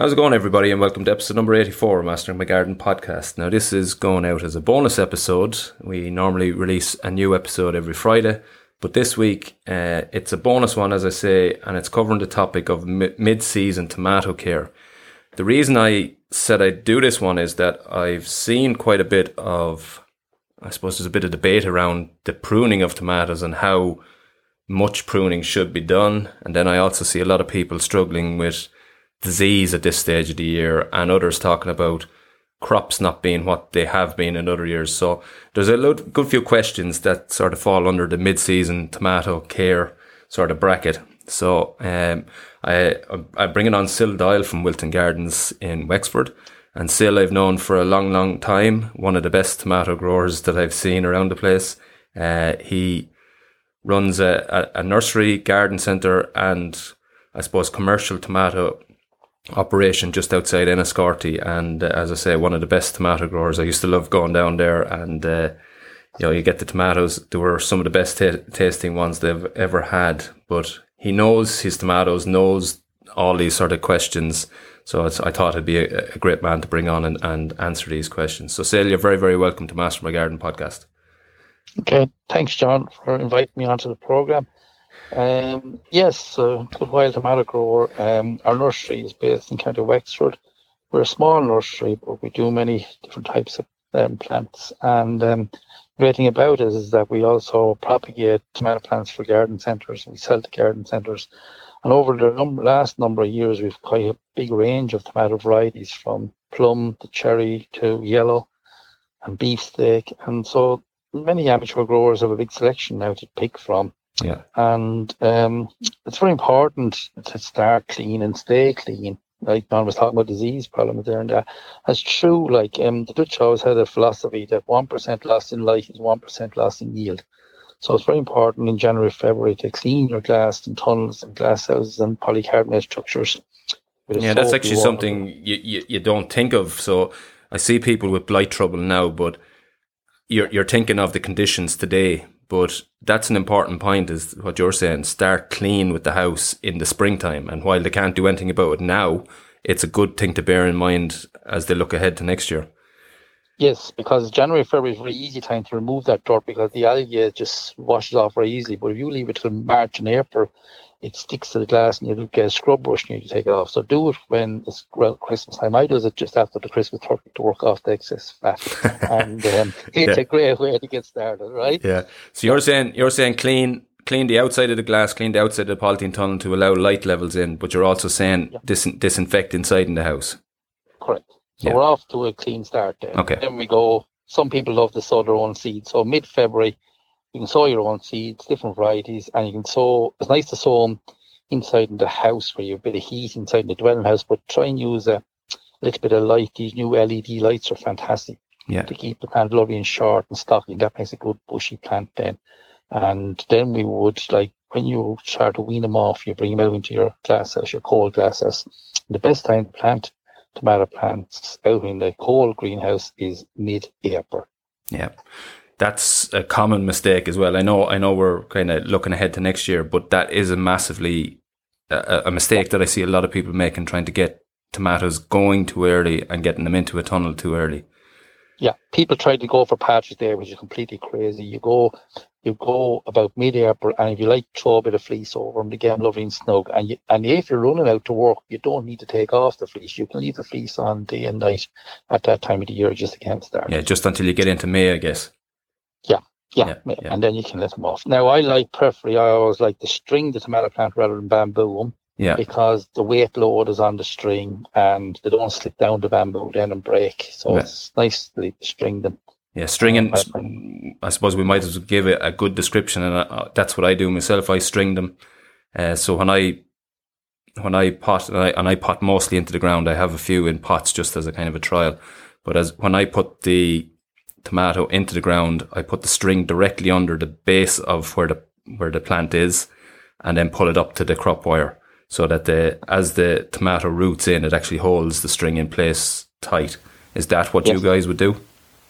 How's it going, everybody, and welcome to episode number 84 of Mastering My Garden podcast. Now, this is going out as a bonus episode. We normally release a new episode every Friday, but this week uh, it's a bonus one, as I say, and it's covering the topic of mi- mid season tomato care. The reason I said I'd do this one is that I've seen quite a bit of, I suppose there's a bit of debate around the pruning of tomatoes and how much pruning should be done. And then I also see a lot of people struggling with disease at this stage of the year and others talking about crops not being what they have been in other years. So there's a lot, good few questions that sort of fall under the mid-season tomato care sort of bracket. So um, I, I'm bringing on Sil Doyle from Wilton Gardens in Wexford. And Sil I've known for a long, long time, one of the best tomato growers that I've seen around the place. Uh, he runs a, a, a nursery, garden centre, and I suppose commercial tomato operation just outside Enniscorthy. And uh, as I say, one of the best tomato growers. I used to love going down there and, uh, you know, you get the tomatoes. They were some of the best t- tasting ones they've ever had. But he knows his tomatoes, knows all these sort of questions. So I thought it'd be a, a, great man to bring on and, and answer these questions. So, Sil, you're very, very welcome to Master My Garden podcast. Okay, thanks, John, for inviting me onto the program. Um, yes, uh, Good Wild Tomato Grower. Um, our nursery is based in County Wexford. We're a small nursery, but we do many different types of um, plants. And um, the great thing about it is that we also propagate tomato plants for garden centres. We sell to garden centres. And over the num- last number of years, we've quite a big range of tomato varieties from plum to cherry to yellow and beefsteak. And so many amateur growers have a big selection now to pick from. Yeah. And um, it's very important to start clean and stay clean. Like John was talking about disease problems there and that. That's true. Like um, the Dutch always had a philosophy that 1% loss in life is 1% loss in yield. So it's very important in January, February to clean your glass and tunnels and glass houses and polycarbonate structures. Yeah, that's actually something you, you, you don't think of. So I see people with blight trouble now, but you're, you're thinking of the conditions today but that's an important point, is what you're saying. Start clean with the house in the springtime. And while they can't do anything about it now, it's a good thing to bear in mind as they look ahead to next year. Yes, because January, February is a very easy time to remove that dirt because the algae just washes off very easily. But if you leave it till March and April, it sticks to the glass and you get a scrub brush and you take it off. So do it when it's well, Christmas time. I do it just after the Christmas turkey to work off the excess fat. and um, it's yeah. a great way to get started, right? Yeah. So you're saying you're saying clean clean the outside of the glass, clean the outside of the polythene tunnel to allow light levels in, but you're also saying yeah. dis- disinfect inside in the house. Correct. So yeah. we're off to a clean start then. Okay. Then we go. Some people love to sow their own seeds. So mid February you can sow your own seeds, different varieties, and you can sow. It's nice to sow them inside in the house where you have a bit of heat inside the dwelling house, but try and use a little bit of light. These new LED lights are fantastic yeah. to keep the plant lovely and short and stocky. That makes a good bushy plant then. And then we would like when you start to wean them off, you bring them out into your glass glasshouse, your cold glasshouse. The best time to plant tomato plants out in the cold greenhouse is mid-April. Yeah that's a common mistake as well. I know, I know we're kind of looking ahead to next year, but that is a massively a, a, mistake that I see a lot of people making, trying to get tomatoes going too early and getting them into a tunnel too early. Yeah, people try to go for patches there, which is completely crazy. You go, you go about mid-April, and if you like, throw a bit of fleece over them to get them lovely and snug. And you, and if you're running out to work, you don't need to take off the fleece. You can leave the fleece on day and night at that time of the year, just against that. Yeah, just until you get into May, I guess. Yeah, yeah, and then you can let them off. Now, I like preferably, I always like to string the tomato plant rather than bamboo them. Yeah. Because the weight load is on the string and they don't slip down the bamboo then and break. So yeah. it's nice to string them. Yeah, stringing. Uh, I suppose we might as well give it a good description, and I, that's what I do myself. I string them. Uh, so when I when I pot and I, and I pot mostly into the ground, I have a few in pots just as a kind of a trial. But as when I put the tomato into the ground. I put the string directly under the base of where the where the plant is, and then pull it up to the crop wire so that the as the tomato roots in, it actually holds the string in place tight. Is that what yes. you guys would do?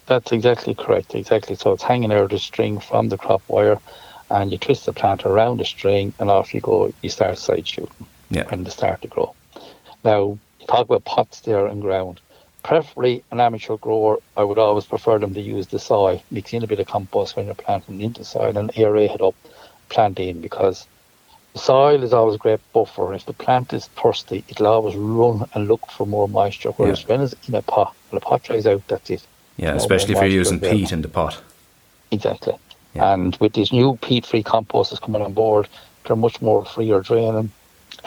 That's exactly correct. Exactly. So it's hanging out of the string from the crop wire, and you twist the plant around the string, and off you go. You start side shooting. Yeah. And they start to grow. Now talk about pots there and ground. Preferably an amateur grower, I would always prefer them to use the soil, mix in a bit of compost when you're planting into the soil and aerate it up, plant in because the soil is always a great buffer. If the plant is thirsty, it'll always run and look for more moisture. Whereas Yeah. when it's in a pot, when the pot dries out, that's it. Yeah, No especially if you're using peat in the pot. Exactly. Yeah. And with these new peat-free composters coming on board, they're much more free freer draining,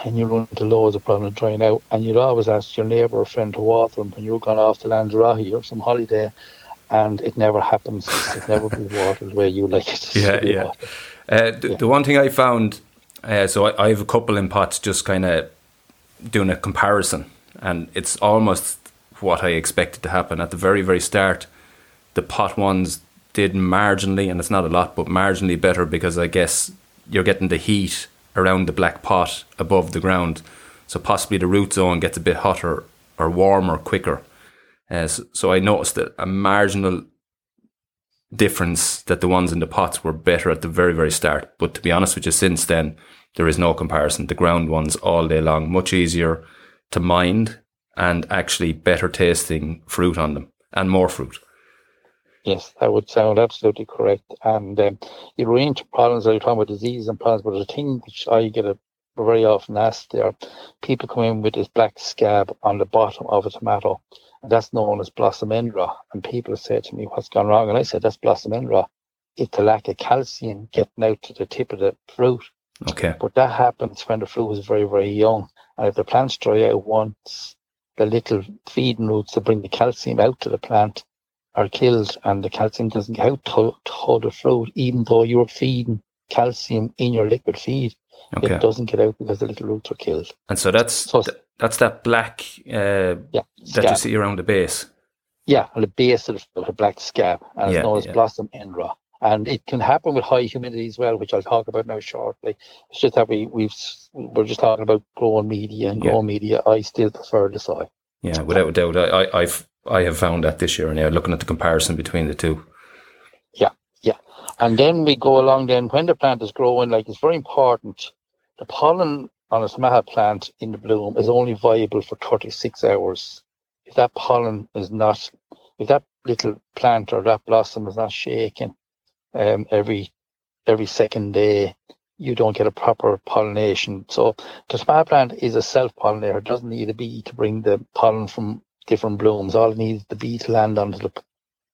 and you run into loads of problems drying out. And you'd always ask your neighbour or friend to water them when you're gone off to Lanzarote or some holiday, and it never happens. It never be watered the way you like it. to Yeah, yeah. Uh, the, Yeah. the one thing I found, uh, so I, I have a couple in pots, just kind of doing a comparison, and it's almost what I expected to happen at the very, very start. The pot ones did marginally, and it's not a lot, but marginally better because I guess you're getting the heat around the black pot above the ground, so possibly the root zone gets a bit hotter or warmer quicker. Uh, so, so I noticed that a marginal difference that the ones in the pots were better at the very, very start. But to be honest with you, since then, there is no comparison. The ground ones all day long, much easier to mind and actually better tasting fruit on them and more fruit. Yes, that would sound absolutely correct. And um, you run into problems, you're talking about disease and problems, but the thing which I get a very often asked there, people come in with this black scab on the bottom of a tomato, and that's known as blossom end rot. And people say to me, what's gone wrong? And I said, that's blossom end rot. It's the lack of calcium getting out to the tip of the fruit. Okay. But that happens when the fruit is very, very young. And if the plants dry out once, the little feeding roots that bring the calcium out to the plant are killed and the calcium doesn't get out to, to the fruit, even though you're feeding calcium in your liquid feed. Okay. It doesn't get out because the little roots are killed. And so that's So- th- that's that black uh, Yeah. that you see around the base. Yeah, on the base of the, of the black scab, and Yeah, it's known as yeah. blossom end rot. And it can happen with high humidity as well, which I'll talk about now shortly. It's just that we we've we're just talking about growing media and Yeah. growing media. I still prefer the soil. Yeah, without a doubt. I, I, I've I have found that this year and now, looking at the comparison between the two. Yeah, yeah. And then we go along then when the plant is growing, like it's very important. The pollen on a tomato plant in the bloom is only viable for 36 hours. If that pollen is not, if that little plant or that blossom is not shaking um, every every second day, you don't get a proper pollination. So the tomato plant is a self-pollinator. It doesn't need a bee to bring the pollen from different blooms. All it needs is the bee to land onto the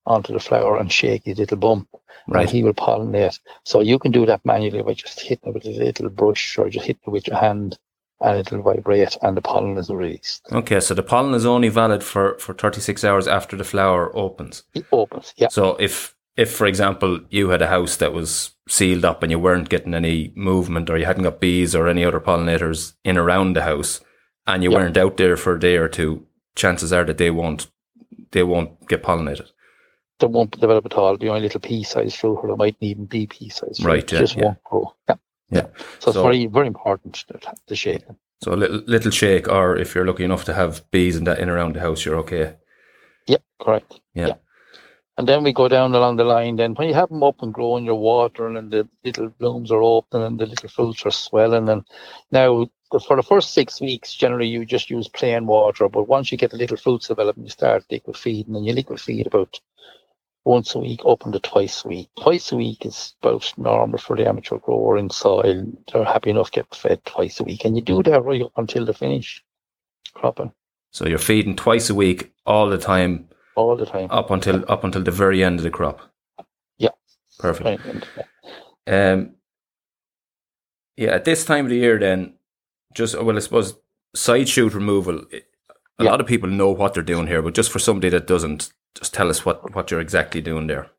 onto the flower and shake his little bum Right. and he will pollinate. So you can do that manually by just hitting it with a little brush or just hitting it with your hand and it'll vibrate and the pollen is released. Okay, so the pollen is only valid for, for 36 hours after the flower opens. It opens. Yeah. So if if for example you had a house that was sealed up and you weren't getting any movement or you hadn't got bees or any other pollinators in around the house and you Yeah. weren't out there for a day or two, chances are that they won't they won't get pollinated. They won't develop at all. The only little pea sized fruit or it might even be pea sized fruit. Right, yeah, just yeah. won't grow. Yeah. Yeah. So, So- it's very, very important to the shaking. So a little, little shake or if you're lucky enough to have bees and that in around the house, you're okay. Yeah, correct. Yeah. And then we go down along the line. Then when you have them up and growing, you're watering, and the little blooms are open, and the little fruits are swelling. And now, for the first six weeks, generally you just use plain water. But once you get the little fruits developing, you start liquid feeding, and you liquid feed about once a week, up into twice a week. Twice a week is about normal for the amateur grower in soil. They're happy enough getting fed twice a week, and you do that right up until the finish cropping So you're feeding twice a week all the time all the time. up until up until the very end of the crop. Yeah. Perfect. Right, and, yeah. Um, yeah, at this time of the year, then, just well, I suppose side shoot removal. A Yeah. lot of people know what they're doing here, but just for somebody that doesn't, just tell us what what you're exactly doing there.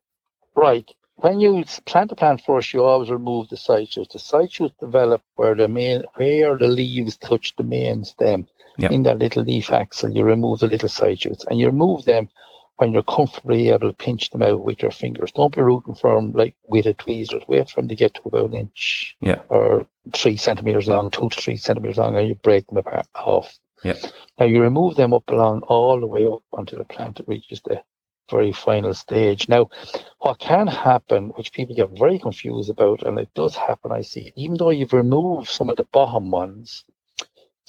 Right. When you plant a plant first, you always remove the side shoots. The side shoots develop where the main, where the leaves touch the main stem. Yep. In that little leaf axil, you remove the little side shoots, and you remove them when you're comfortably able to pinch them out with your fingers. Don't be rooting for them like with a tweezers. Wait for them to get to about an inch Yeah. or three centimeters long, two to three centimeters long, and you break them apart off. Yep. Now you remove them up along all the way up until the plant reaches the very final stage. Now, what can happen, which people get very confused about, and it does happen, I see, even though you've removed some of the bottom ones,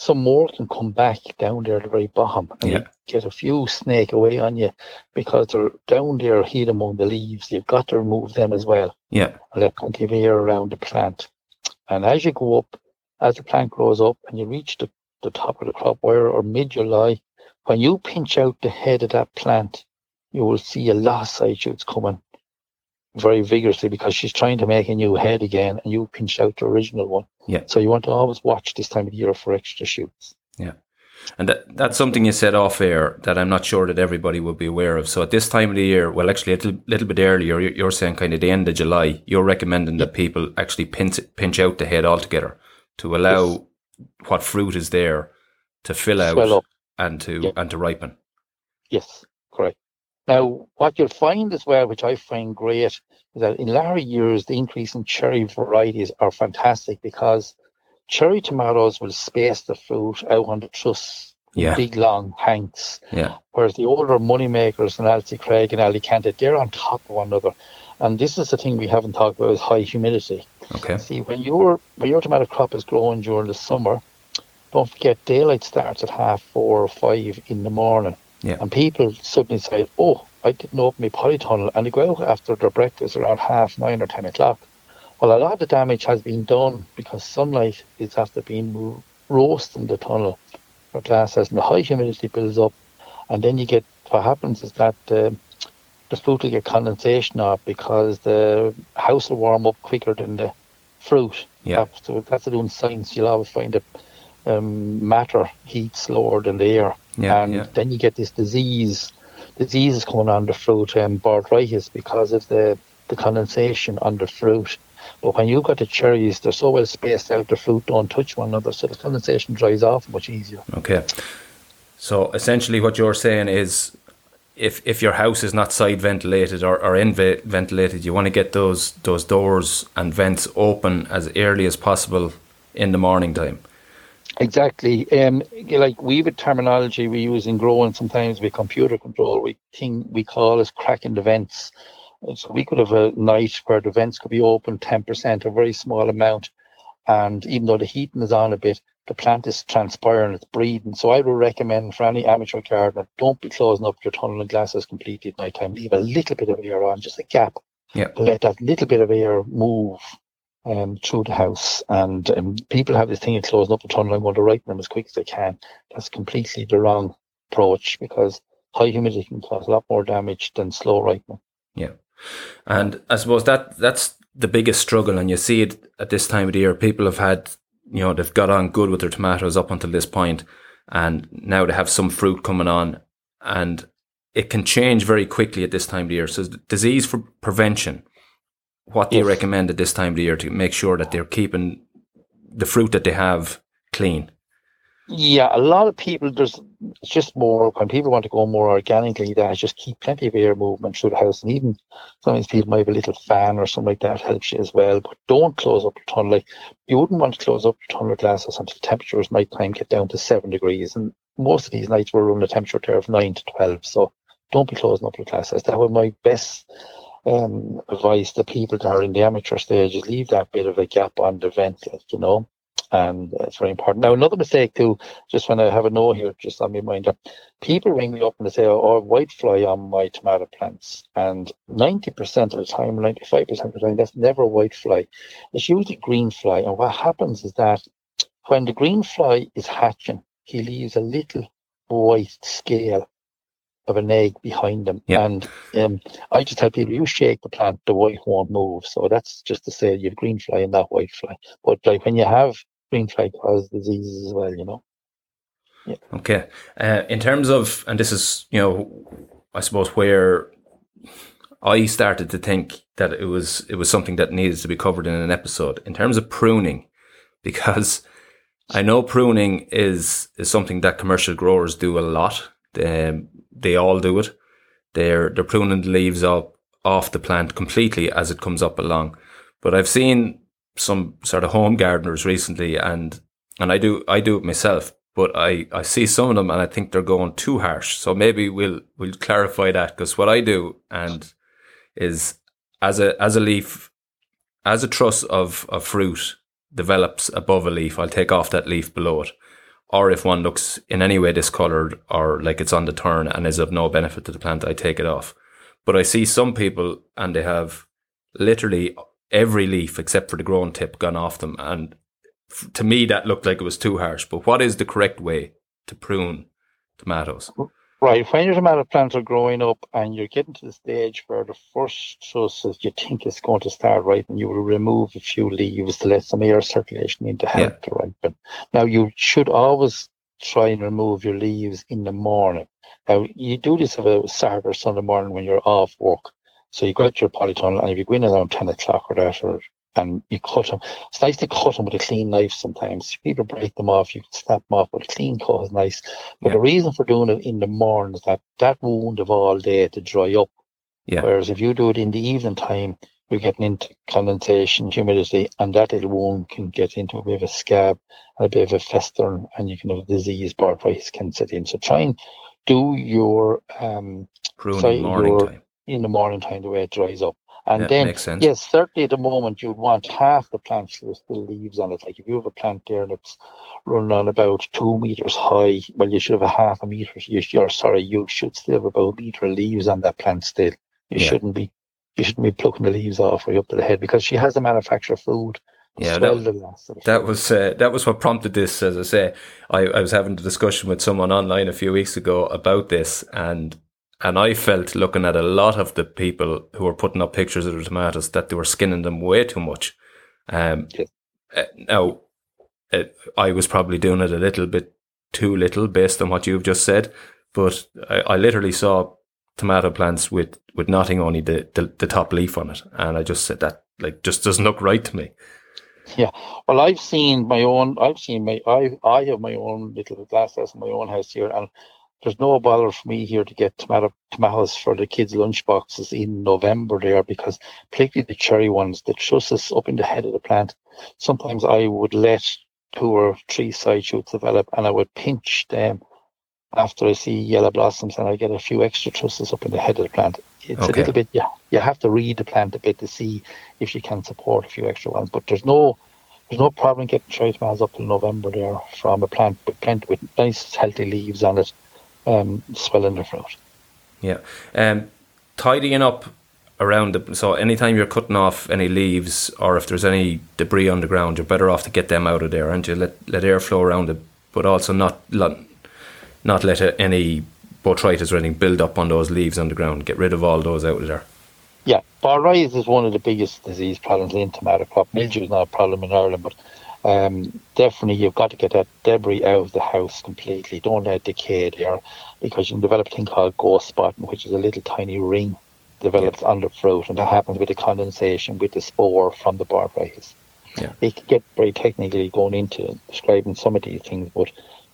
some more can come back down there at the very bottom and Yeah. get a few snake away on you because they're down there hid among the leaves. You've got to remove them as well Yeah. and let plenty of air around the plant. And as you go up, as the plant grows up and you reach the, the top of the crop wire or mid July, when you pinch out the head of that plant, you will see a lot of side shoots coming very vigorously because she's trying to make a new head again and you pinch out the original one. Yeah. So you want to always watch this time of year for extra shoots. Yeah. And that, that's something you said off air that I'm not sure that everybody will be aware of. So at this time of the year, well, actually a little, little bit earlier, you're, you're saying kind of the end of July, you're recommending that people actually pinch, pinch out the head altogether to allow Yes. what fruit is there to fill out and to Yeah. and to ripen. Yes, correct. Now, what you'll find as well, which I find great, is that in latter years, the increase in cherry varieties are fantastic because cherry tomatoes will space the fruit out on the truss, Yeah. big long hanks, Yeah. whereas the older moneymakers in Ailsa Craig and Alicante, they're on top of one another. And this is the thing we haven't talked about is high humidity. Okay. See, when your when your tomato crop is growing during the summer, don't forget daylight starts at half four or five in the morning. Yeah. And people suddenly say, "Oh, I didn't open my polytunnel," and they go out after their breakfast around half nine or ten o'clock. Well, a lot of the damage has been done because sunlight is after being ro- roasting the tunnel or glasses, and the high humidity builds up, and then you get what happens is that um, the fruit will get condensation off because the house will warm up quicker than the fruit. Yeah. That's, so that's the do in science. You'll always find that um, matter heats slower than the air, Yeah. and yeah. then you get this disease. Disease is coming on the fruit, and botrytis because of the the condensation on the fruit. But when you've got the cherries, they're so well spaced out, the fruit don't touch one another, so the condensation dries off much easier. Okay. So essentially, what you're saying is, if if your house is not side ventilated or, or in ve- ventilated, you want to get those those doors and vents open as early as possible in the morning time. Exactly. Um, like we have a terminology we use in growing sometimes with computer control. We think we call is cracking the vents. So we could have a night where the vents could be open ten percent, a very small amount, and even though the heating is on a bit, the plant is transpiring, it's breathing. So I would recommend for any amateur gardener, don't be closing up your tunnel and glasses completely at night time. Leave a little bit of air on, just a gap. Yeah. Let that little bit of air move um, through the house. And um, people have this thing of closing up the tunnel and going to ripen them as quick as they can. That's completely the wrong approach because high humidity can cause a lot more damage than slow ripening. Yeah. And I suppose that that's the biggest struggle, and you see it at this time of the year. People have had, you know, they've got on good with their tomatoes up until this point, and now they have some fruit coming on, and it can change very quickly at this time of the year. So, disease for prevention. What do you Yes. recommend at this time of the year to make sure that they're keeping the fruit that they have clean? Yeah, a lot of people, there's it's just more, when people want to go more organically, that just keep plenty of air movement through the house. And even sometimes people might have a little fan or something like that helps you as well. But don't close up your tunnel. Like, you wouldn't want to close up your tunnel glasses until temperatures nighttime get down to seven degrees. And most of these nights we're running a temperature there of nine to 12. So don't be closing up your glasses. That would my best um, advice to people that are in the amateur stage leave that bit of a gap on the vent, you know. And it's very important. Now, another mistake too, just when I have a note here, just on my mind, people ring me up and they say, oh, white fly on my tomato plants. And 90% of the time, 95% of the time, that's never white fly. It's usually green fly. And what happens is that when the green fly is hatching, he leaves a little white scale of an egg behind them. Yeah. And um, I just tell people, you shake the plant, the white won't move. So that's just to say you have green fly and not white fly. But like when you have green fly cause diseases as well, you know. Okay. Uh, in terms of, and this is, you know, I suppose where I started to think that it was it was something that needed to be covered in an episode in terms of pruning, because I know pruning is is something that commercial growers do a lot. Um, they all do it. They're they're pruning the leaves up off the plant completely as it comes up along. But I've seen some sort of home gardeners recently, and and I do I do it myself. But I, I see some of them and I think they're going too harsh. So maybe we'll we'll clarify that because what I do and is as a as a leaf as a truss of, of fruit develops above a leaf, I'll take off that leaf below it. Or if one looks in any way discolored or like it's on the turn and is of no benefit to the plant, I take it off. But I see some people and they have literally every leaf except for the grown tip gone off them. And to me, that looked like it was too harsh. But what is the correct way to prune tomatoes? Right, when your tomato plants are growing up and you're getting to the stage where the first trusses you think it's going to start ripening, you will remove a few leaves to let some air circulation in to help yeah. to ripen. Now, you should always try and remove your leaves in the morning. Now, you do this about Saturday or Sunday morning when you're off work. So you got your polytunnel, and if you go in around 10 o'clock or that, or and you cut them. It's nice to cut them with a clean knife sometimes. you People break them off, you can snap them off, but a clean cut is nice. But yeah. the reason for doing it in the morning is that that wound of all day to dry up. Yeah. Whereas if you do it in the evening time, you're getting into condensation, humidity, and that little wound can get into a bit of a scab and a bit of a festering, and you can have a disease, bark can set in. So try and do your um, pruning morning your, time. in the morning time the way it dries up. And yeah, then, yes, certainly at the moment you'd want half the plant with the leaves on it. Like if you have a plant there that's running on about two meters high, well, you should have a half a meter. You, are sorry, you should still have about a meter of leaves on that plant still. You yeah. shouldn't be, you shouldn't be plucking the leaves off right up to the head because she has to manufacture food. Yeah, that, that was uh, that was what prompted this. As I say, I, I was having a discussion with someone online a few weeks ago about this, and and I felt looking at a lot of the people who were putting up pictures of the tomatoes that they were skinning them way too much. Um, yeah. uh, now, uh, I was probably doing it a little bit too little based on what you've just said, but I, I literally saw tomato plants with, with nothing only the, the, the top leaf on it. And I just said that like just doesn't look right to me. Yeah, well, I've seen my own. I've seen my. I I have my own little glass house in my own house here, and there's no bother for me here to get tomato tomatoes for the kids' lunch boxes in November there because particularly the cherry ones, that the trusses up in the head of the plant. Sometimes I would let two or three side shoots develop and I would pinch them after I see yellow blossoms and I get a few extra trusses up in the head of the plant. It's okay. a little bit yeah, you have to read the plant a bit to see if you can support a few extra ones. But there's no there's no problem getting cherry tomatoes up in November there from a plant with plant with nice healthy leaves on it um, swelling the fruit. Yeah. Um, tidying up around the so anytime you're cutting off any leaves or if there's any debris on the ground, you're better off to get them out of there and you let let air flow around it, but also not let, not let any botrytis or anything build up on those leaves on the ground. Get rid of all those out of there. Yeah, botrytis is one of the biggest disease problems in tomato crop. Mildew is not a problem in Ireland, but um, definitely you've got to get that debris out of the house completely. Don't let it decay there because you can develop a thing called ghost spotting, which is a little tiny ring develops yeah. on the fruit, and that happens with the condensation with the spore from the botrytis. Yeah. It can get very technically going into describing some of these things, but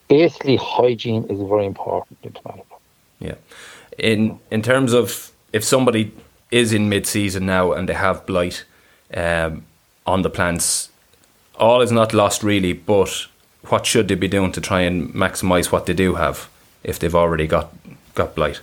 basically hygiene is very important in tomato. Yeah. In in terms of if somebody is in mid season now and they have blight um, on the plants, all is not lost really, but what should they be doing to try and maximise what they do have if they've already got got blight?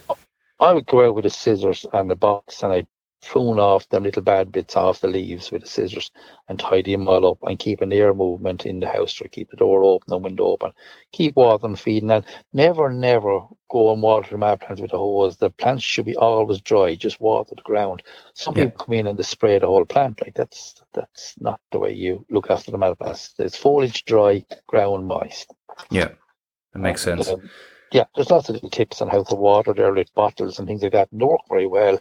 I would go out with the scissors and the box and I'd prune off them little bad bits off the leaves with the scissors and tidy them all up and keep an air movement in the house to keep the door open and window open. Keep watering, feeding, and never, never go and water the tomato plants with a hose. The plants should be always dry. Just water the ground. Some yeah. people come in and they spray the whole plant. Like that's that's not the way you look after the tomato plants. It's foliage dry, ground moist. Yeah, that makes and, sense. Um, yeah, there's lots of little tips on how to water their little bottles and things like that. And they work very well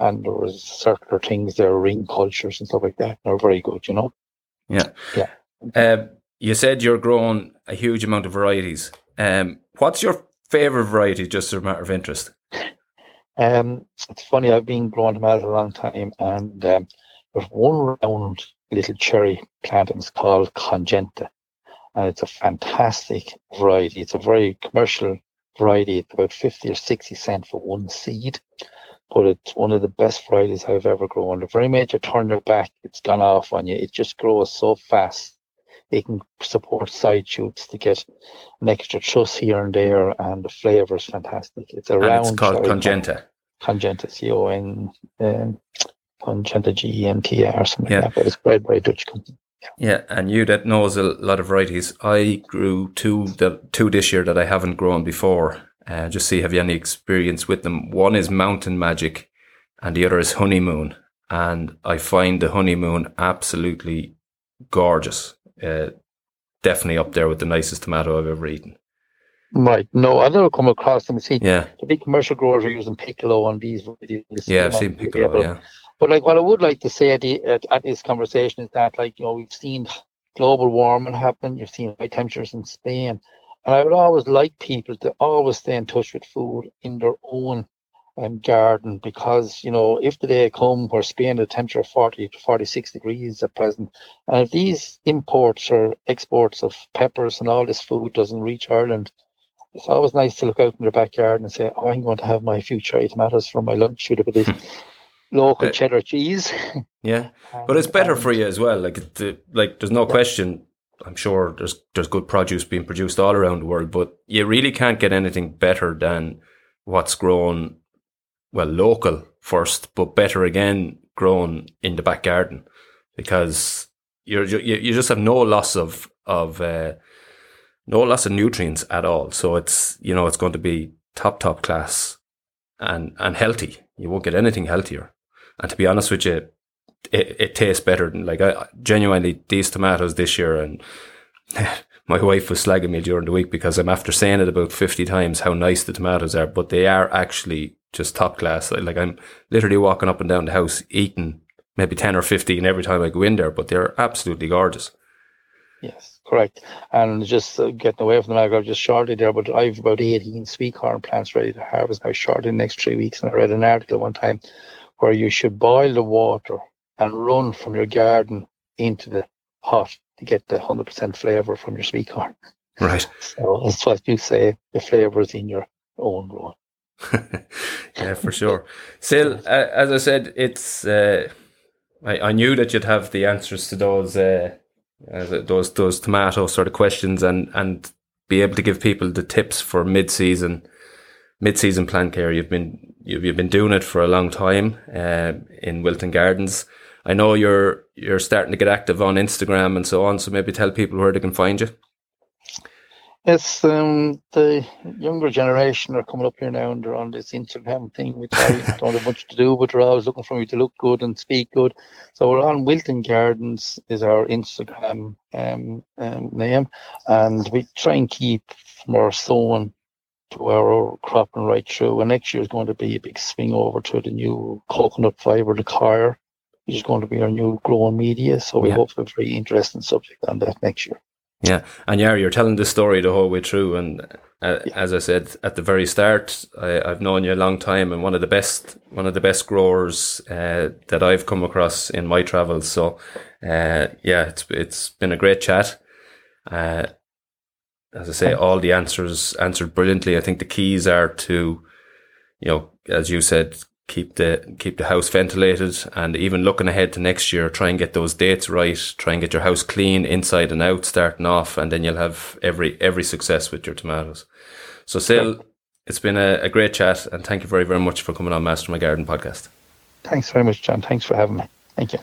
and there was circular things there, ring cultures and stuff like that. They're very good, you know. Yeah, yeah. Uh, you said you're growing a huge amount of varieties. Um, what's your favorite variety, just as a matter of interest? Um, it's funny. I've been growing tomatoes a long time, and um, there's one round little cherry plant, and it's called Congenta, and it's a fantastic variety. It's a very commercial variety. It's about fifty or sixty cent for one seed but it's one of the best varieties I've ever grown. The very minute you turn your back, it's gone off on you. It just grows so fast. It can support side shoots to get an extra truss here and there, and the flavour is fantastic. It's a and round. It's called Congenta. Congenta, C O N um, Congenta G E N T A or something yeah. like that. But it's bred by a Dutch company. Yeah, and you that knows a lot of varieties. I grew two that two this year that I haven't grown before. Uh, just see have you any experience with them. One is Mountain Magic, and the other is Honeymoon. And I find the Honeymoon absolutely gorgeous. Uh, definitely up there with the nicest tomato I've ever eaten. Right. No, I've never come across them. See, Yeah, the big commercial growers are using Piccolo on these videos. yeah, I've seen Piccolo. able- Yeah, But like what I would like to say at, the, at, at this conversation is that like you know we've seen global warming happen. You've seen high temperatures in Spain, and I would always like people to always stay in touch with food in their own um, garden because you know if the day come where Spain the temperature of 40 to 46 degrees at present, and if these imports or exports of peppers and all this food doesn't reach Ireland. It's always nice to look out in your backyard and say, "Oh, I'm going to have my few cherry tomatoes for my lunch with a bit of local Uh, cheddar cheese." yeah. But it's better for you as well. Like, it- like there's no question. I'm sure there's there's good produce being produced all around the world, but you really can't get anything better than what's grown, well, local first, but better again grown in the back garden, because you're you just have no loss of of uh, no loss of nutrients at all. So it's you know it's going to be top top class and and healthy. You won't get anything healthier. And to be honest with you, it, it tastes better than like I genuinely these tomatoes this year and my wife was slagging me during the week because I'm after saying it about 50 times how nice the tomatoes are, but they are actually just top class. Like I'm literally walking up and down the house eating maybe 10 or 15 every time I go in there, but they're absolutely gorgeous. Yes, correct. And just uh, getting away from the matter, just shortly there, but I've about 18 sweet corn plants ready to harvest now shortly in the next three weeks. And I read an article one time where you should boil the water and run from your garden into the pot to get the 100% flavour from your sweet corn. Right. So that's what you say, the flavour is in your own growing. yeah, for sure. Still, uh, as I said, it's. Uh, I, I knew that you'd have the answers to those uh, as those those tomato sort of questions and and be able to give people the tips for mid season mid season plant care. You've been you've, you've been doing it for a long time uh, in Wilton Gardens. I know you're you're starting to get active on Instagram and so on. So maybe tell people where they can find you. Yes, um, the younger generation are coming up here now and they're on this Instagram thing, which I don't have much to do, but they're always looking for me to look good and speak good. So we're on Wilton Gardens is our Instagram um, um, name, and we try and keep from our sowing to our cropping right through. And next year is going to be a big swing over to the new coconut fibre, the which is going to be our new growing media. So we Yeah. hope for a very interesting subject on that next year. Yeah, and yeah, you're telling the story the whole way through. And uh, Yeah. as I said at the very start, I, I've known you a long time, and one of the best, one of the best growers uh, that I've come across in my travels. So, uh, yeah, it's it's been a great chat. Uh, as I say, all the answers answered brilliantly. I think the keys are to, you know, as you said, keep the keep the house ventilated, and even looking ahead to next year, try and get those dates right. Try and get your house clean inside and out, starting off, and then you'll have every every success with your tomatoes. So, Sil, it's been a, a great chat, and thank you very very much for coming on Master My Garden podcast. Thanks very much, John. Thanks for having me. Thank you.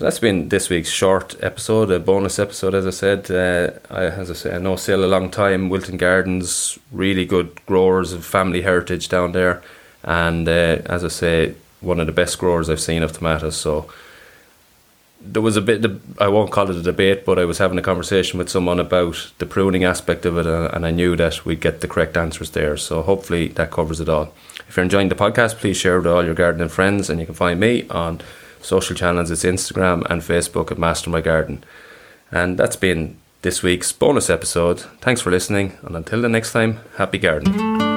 So that's been this week's short episode, a bonus episode, as I said. Uh, I, as I say, I know Sil a long time. Wilton Gardens, really good growers of family heritage down there, and uh, as I say, one of the best growers I've seen of tomatoes. So there was a bit, I won't call it a debate, but I was having a conversation with someone about the pruning aspect of it, uh, and I knew that we'd get the correct answers there. So hopefully that covers it all. If you're enjoying the podcast, please share it with all your gardening friends, and you can find me on social channels. It's Instagram and Facebook at Master My Garden. And that's been this week's bonus episode. Thanks for listening, and until the next time, happy gardening.